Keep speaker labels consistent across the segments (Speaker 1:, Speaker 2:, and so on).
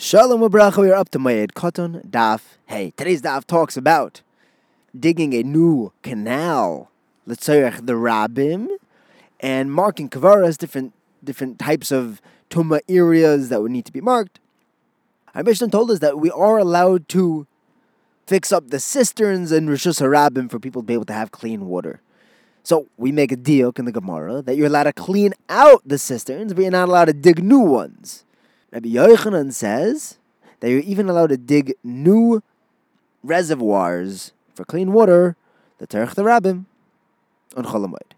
Speaker 1: Shalom Abracha, we are up to Mayed Koton Daf. Hey, today's Daf talks about digging a new canal, L'tzorech the Rabim, and marking Kavaras, different different types of Tuma areas that would need to be marked. Our Mishnah told us that we are allowed to fix up the cisterns and Rishus Harabim for people to be able to have clean water. So we make a deal in the Gemara that you're allowed to clean out the cisterns, but you're not allowed to dig new ones. Rabbi Yochanan says that you're even allowed to dig new reservoirs for clean water, the Terech the Rabbim, on Cholamoid.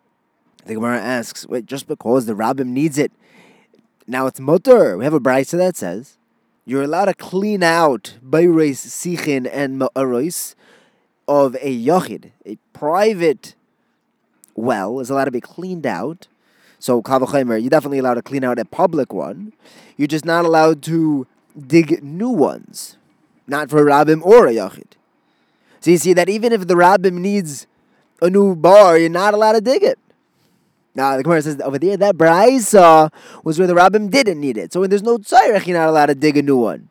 Speaker 1: The Gemara asks, wait, just because the Rabbim needs it, now it's mutter. We have a brisa that says you're allowed to clean out bayres sichin and ma'aros of a yachid, a private well is allowed to be cleaned out so Kavachimer, you're definitely allowed to clean out a public one. You're just not allowed to dig new ones. Not for a Rabbim or a Yachid. So you see that even if the Rabbim needs a new bar, you're not allowed to dig it. Now the Gemara says over there that Braisa was where the Rabbim didn't need it. So when there's no tzarech, you're not allowed to dig a new one.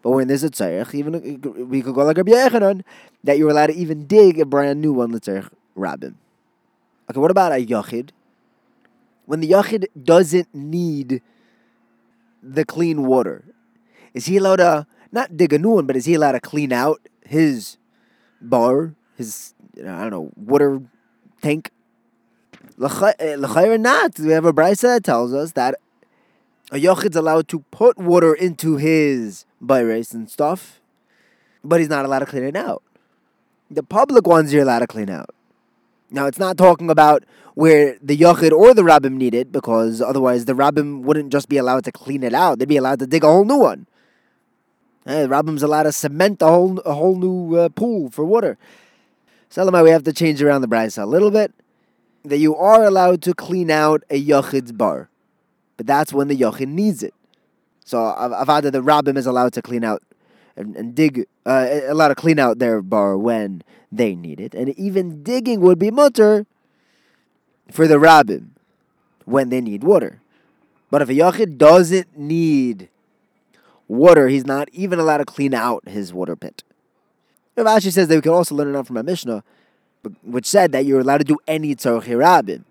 Speaker 1: But when there's a tzarech, even we could go like Rabbi Yochanan, that you're allowed to even dig a brand new one, tzarech Rabbim. Okay, what about a Yachid? When the Yachid doesn't need the clean water, is he allowed to not dig a new one, but is he allowed to clean out his bar, his I don't know water tank? Eh, l'chayr or not, we have a brisa that tells us that a Yachid's allowed to put water into his bayres and stuff, but he's not allowed to clean it out. The public ones you're allowed to clean out. Now, it's not talking about where the Yachid or the Rabbim need it, because otherwise the Rabbim wouldn't just be allowed to clean it out, they'd be allowed to dig a whole new one. Hey, the Rabbim's allowed to cement a whole, a whole new uh, pool for water. So, we have to change around the brisa a little bit. That you are allowed to clean out a Yachid's bar, but that's when the Yachid needs it. So, Avada, the Rabbim is allowed to clean out and, and dig, uh, lot of clean out their bar when they need it. And even digging would be mutter for the rabbim when they need water. But if a yachid doesn't need water, he's not even allowed to clean out his water pit. Rav Ashi says that we can also learn it from a Mishnah, which said that you're allowed to do any tzarech rabbim.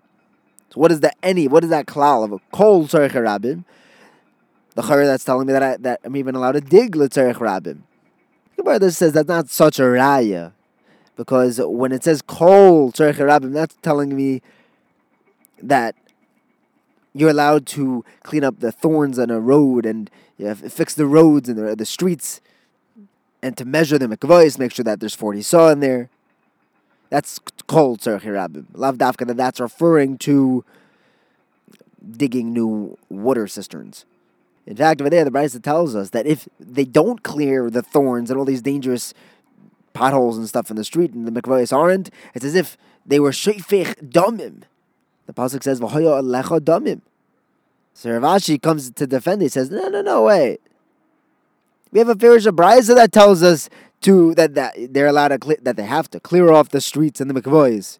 Speaker 1: So what is the any? What is that klal of a kol tzarech rabbim? The chayr that's telling me that I, that I'm even allowed to dig l'tzarech rabbim. Gemara says that's not such a raya because when it says kol tzarech rabbim, that's telling me that you're allowed to clean up the thorns on a road and you know, fix the roads and the, the streets and to measure the mikvahs, make sure that there's 40 saw in there. That's kol tzarech rabbim. Lav dafka that that's referring to digging new water cisterns. In fact, over there, the Brisa tells us that if they don't clear the thorns and all these dangerous potholes and stuff in the street, and the mikvahs aren't. It's as if they were sheifich damim. The pasuk says v'hoyo alecha damim. So Rav Ashi comes to defend. He says, no, no, no, wait. We have a Firish Brisa that tells us to that, that they're allowed to that they have to clear off the streets and the mikvahs.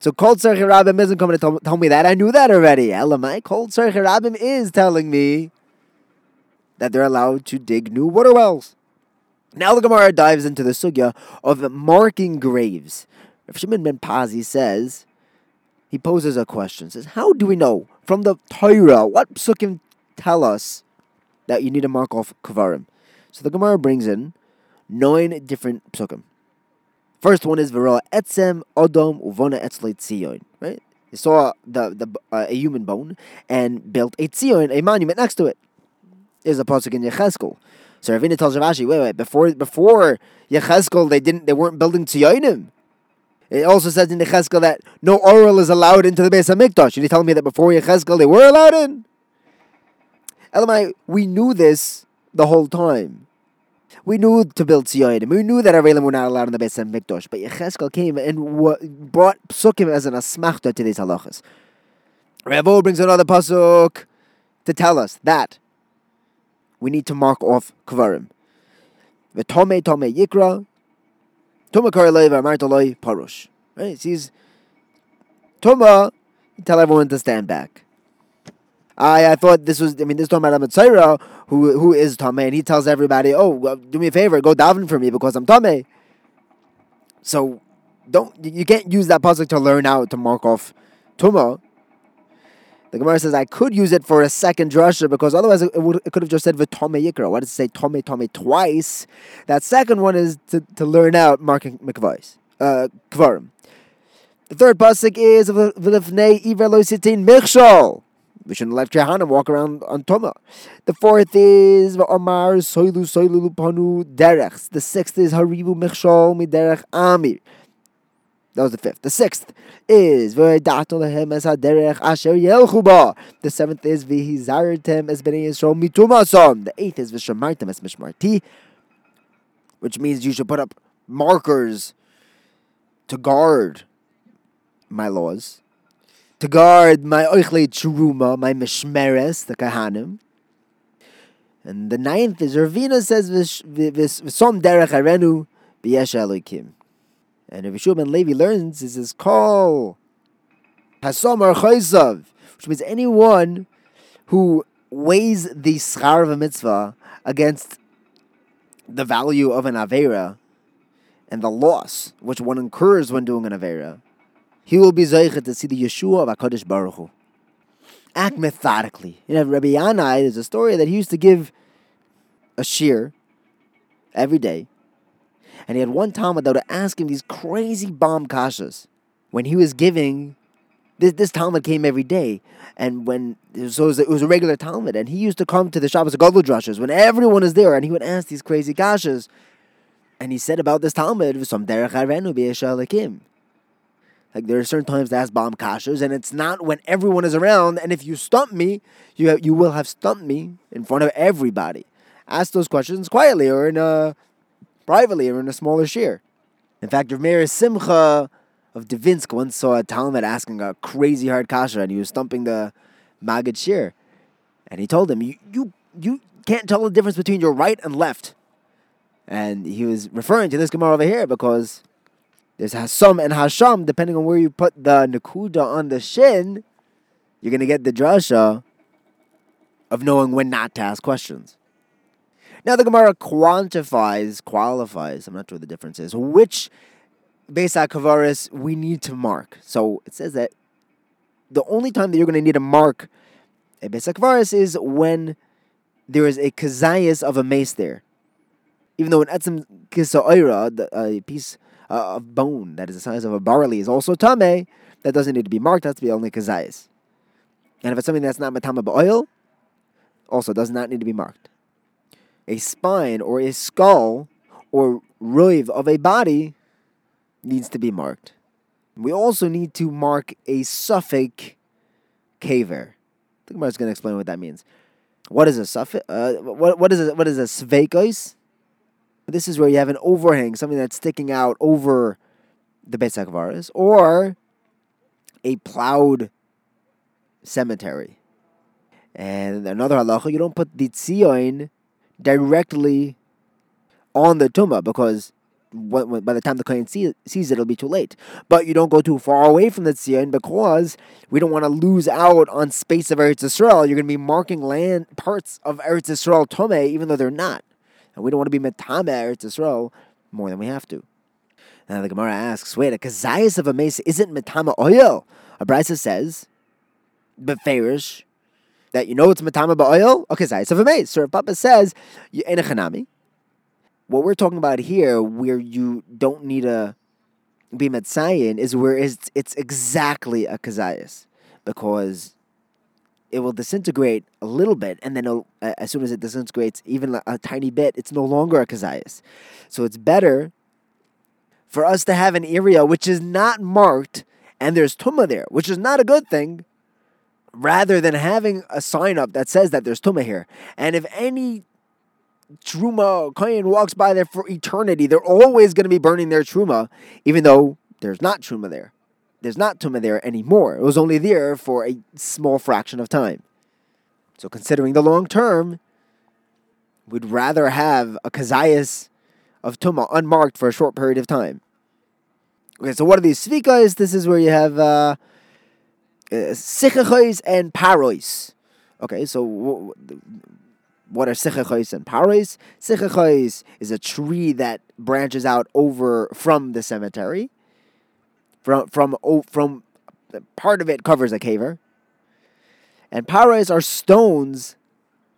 Speaker 1: So Kol Tzarech Rabim isn't coming to tell, tell, me that. I knew that already. Elamai, Kol Tzarech Rabim is telling me that they're allowed to dig new water wells. Now the Gemara dives into the sugya of marking graves. Rav Shimon ben Pazi says, he poses a question, says, how do we know from the Torah, what psukim tell us that you need to mark off kavarim? So the Gemara brings in nine different psukim. First one is Vera etzem odom uvona etzleit tzion, right? He saw the, the uh, a human bone and built a tzion, a monument next to it. Is a pasuk in Yecheskel. So Ravina tells Rav Ashi, wait, wait, before before Yecheskel, they didn't they weren't building tziyonim. It also says in Yecheskel that no oral is allowed into the Beis Hamikdash. And you telling me that before Yecheskel they were allowed in? Elamai, we knew this the whole time. We knew to build tziyonim. We knew that Arelim were not allowed in the Beis Hamikdash. But Yecheskel came and brought psukim as an asmachta to these halachas. Ravo brings another pasuk to tell us that we need to mark off kvarim. V'tome tome yikra, tuma karelei v'amartoloi parush. Right? He's tuma. Tell everyone to stand back. I, I thought this was, I mean, this is talking about a Mitzayra who, who is Tameh, and he tells everybody, oh, well, do me a favor, go daven for me because I'm Tameh. So, don't, you can't use that puzzle to learn out to mark off Tumah. The Gemara says I could use it for a second drasha because otherwise it, would, it could have just said v'tome yikra. Why does it say tome tome twice? That second one is to, to learn out marking mikvais, uh, kvarim. The third pasuk is v'lefnei iver lo sitin michshol. We shouldn't let Jehanam walk around on Toma. The fourth is Omar Soilu Soilu Panu Derech. The sixth is Haribu Michshol Miderech Amir. That was the fifth. The sixth is. The seventh is V'hizartem as bnei Yisrael mitumasom. The eighth is V'shamartem as mishmarti, which means you should put up markers to guard my laws, to guard my oichle truma, my mishmeres, the kahanim. And the ninth is Ravina says V'som derech arenu b'yesh elokim. And Yehoshua ben Levi learns, is call Hasamar Chayzav, which means anyone who weighs the schar of a mitzvah against the value of an avera and the loss which one incurs when doing an avera, he will be zeichet to see the Yeshua of Hakadosh Baruch Hu. Act methodically. You know, Rabbi Yanai, there's a story that he used to give a shiur every day and he had one talmid that would ask him these crazy bomb kashas. When he was giving, this, this talmid came every day. And when, so it was, it was a regular talmid. And he used to come to the Shabbos Gadol drushes when everyone is there. And he would ask these crazy kashas. And he said about this talmid, some derech arenu like there are certain times to ask bomb kashas, and it's not when everyone is around. And if you stump me, you have, you will have stumped me in front of everybody. Ask those questions quietly or in a privately or in a smaller share. In fact, Rav Meir Simcha of Dvinsk once saw a talmid asking a crazy hard kasha, and he was stumping the Magid shiur. And he told him, you, you, you can't tell the difference between your right and left. And he was referring to this Gemara over here because there's Hasam and Hasham, depending on where you put the Nakuda on the shin, you're going to get the drasha of knowing when not to ask questions. Now the Gemara quantifies, qualifies, I'm not sure what the difference is, which Beis Kavaris we need to mark. So it says that the only time that you're going to need to mark a Beis Kavaris is when there is a kazayas of a meis there. Even though an etzem kisa'ira, a piece of bone that is the size of a barley, is also tame, that doesn't need to be marked, that's the only kazayas. And if it's something that's not matama oil, also does not need to be marked a spine or a skull or roiv of a body needs to be marked. We also need to mark a suffix kaver. The Gemara is going to explain what that means. What is a suffix? Uh, what, what is a, what is a sveikos? This is where you have an overhang, something that's sticking out over the Beis Hakvaris, or a plowed cemetery. And another halacha, you don't put the tzion directly on the tumah because by the time the kohen see, sees it, it'll be too late. But you don't go too far away from the tzion because we don't want to lose out on space of Eretz Yisrael. You're going to be marking land parts of Eretz Yisrael tomei, even though they're not, and we don't want to be metame Eretz Yisrael more than we have to. Now the Gemara asks, wait, a kazayas of a meis isn't metame oil. A brisa says, beferish that you know it's matama ba'oil? Okay, zayis of a meis. So Papa says, enechanami. What we're talking about here, where you don't need a be metzayin, is where it's, it's exactly a kazayas. Because it will disintegrate a little bit, and then as soon as it disintegrates even a, a tiny bit, it's no longer a kazayas. So it's better for us to have an area which is not marked and there's tumah there, which is not a good thing, rather than having a sign up that says that there's Tumah here. And if any Truma Kohen walks by there for eternity, they're always going to be burning their Truma, even though there's not Truma there. There's not Tumah there anymore. It was only there for a small fraction of time. So, considering the long term, we'd rather have a Kazayas of Tuma unmarked for a short period of time. Okay, so what are these Svikas? This is where you have. Uh, uh, and parois. Okay, so what are sichachos and pares? Sichachos is a tree that branches out over from the cemetery. From from from part of it covers a caver. And pares are stones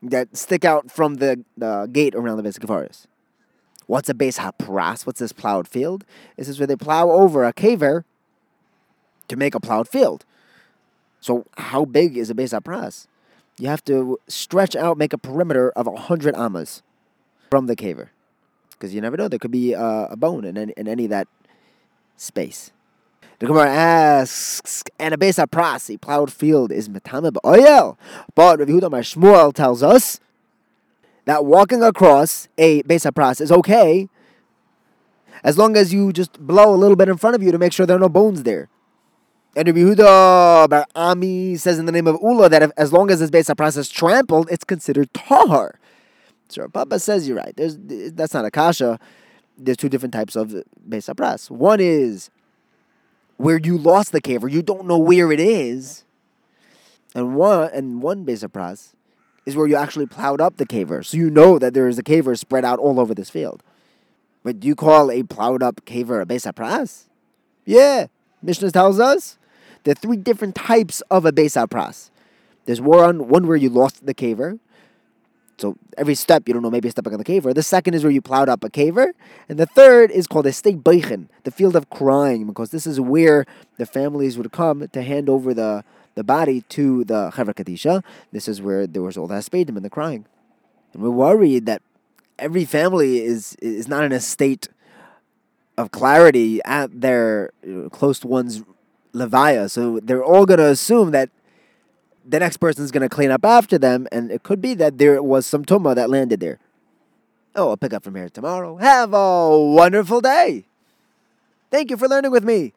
Speaker 1: that stick out from the, the gate around the Beis What's a base hapras? What's this plowed field? This is where they plow over a caver to make a plowed field. So how big is a base hapras? You have to stretch out, make a perimeter of 100 amas from the caver. Because you never know, there could be a bone in any, in any of that space. The Gemara asks, and a besa pras, a plowed field is metame oyel. But Rav Yehuda Shmuel tells us that walking across a besa pras is okay as long as you just blow a little bit in front of you to make sure there are no bones there. And Rabbi Yehuda Bar Ami says in the name of Ula that if, as long as this besa pras is trampled, it's considered tahar. So Papa says you're right. There's that's not a kasha. There's two different types of besa pras. One is where you lost the cave or you don't know where it is. And one and one base of pras is where you actually plowed up the caver. So you know that there is a caver spread out all over this field. But do you call a plowed up caver a base of pras? Yeah. Mishnah tells us there are three different types of a base pras. There's one, one where you lost the caver. So every step, you don't know, maybe stepping on the caver. The second is where you plowed up a caver. And the third is called a state beichen, the field of crying, because this is where the families would come to hand over the, the body to the Chevra Kadisha. This is where there was all that spadim and the crying. And we're worried that every family is, is not in a state of clarity at their you know, close one's levaya. So they're all going to assume that the next person's going to clean up after them, and it could be that there was some tuma that landed there. Oh, I'll pick up from here tomorrow. Have a wonderful day. Thank you for learning with me.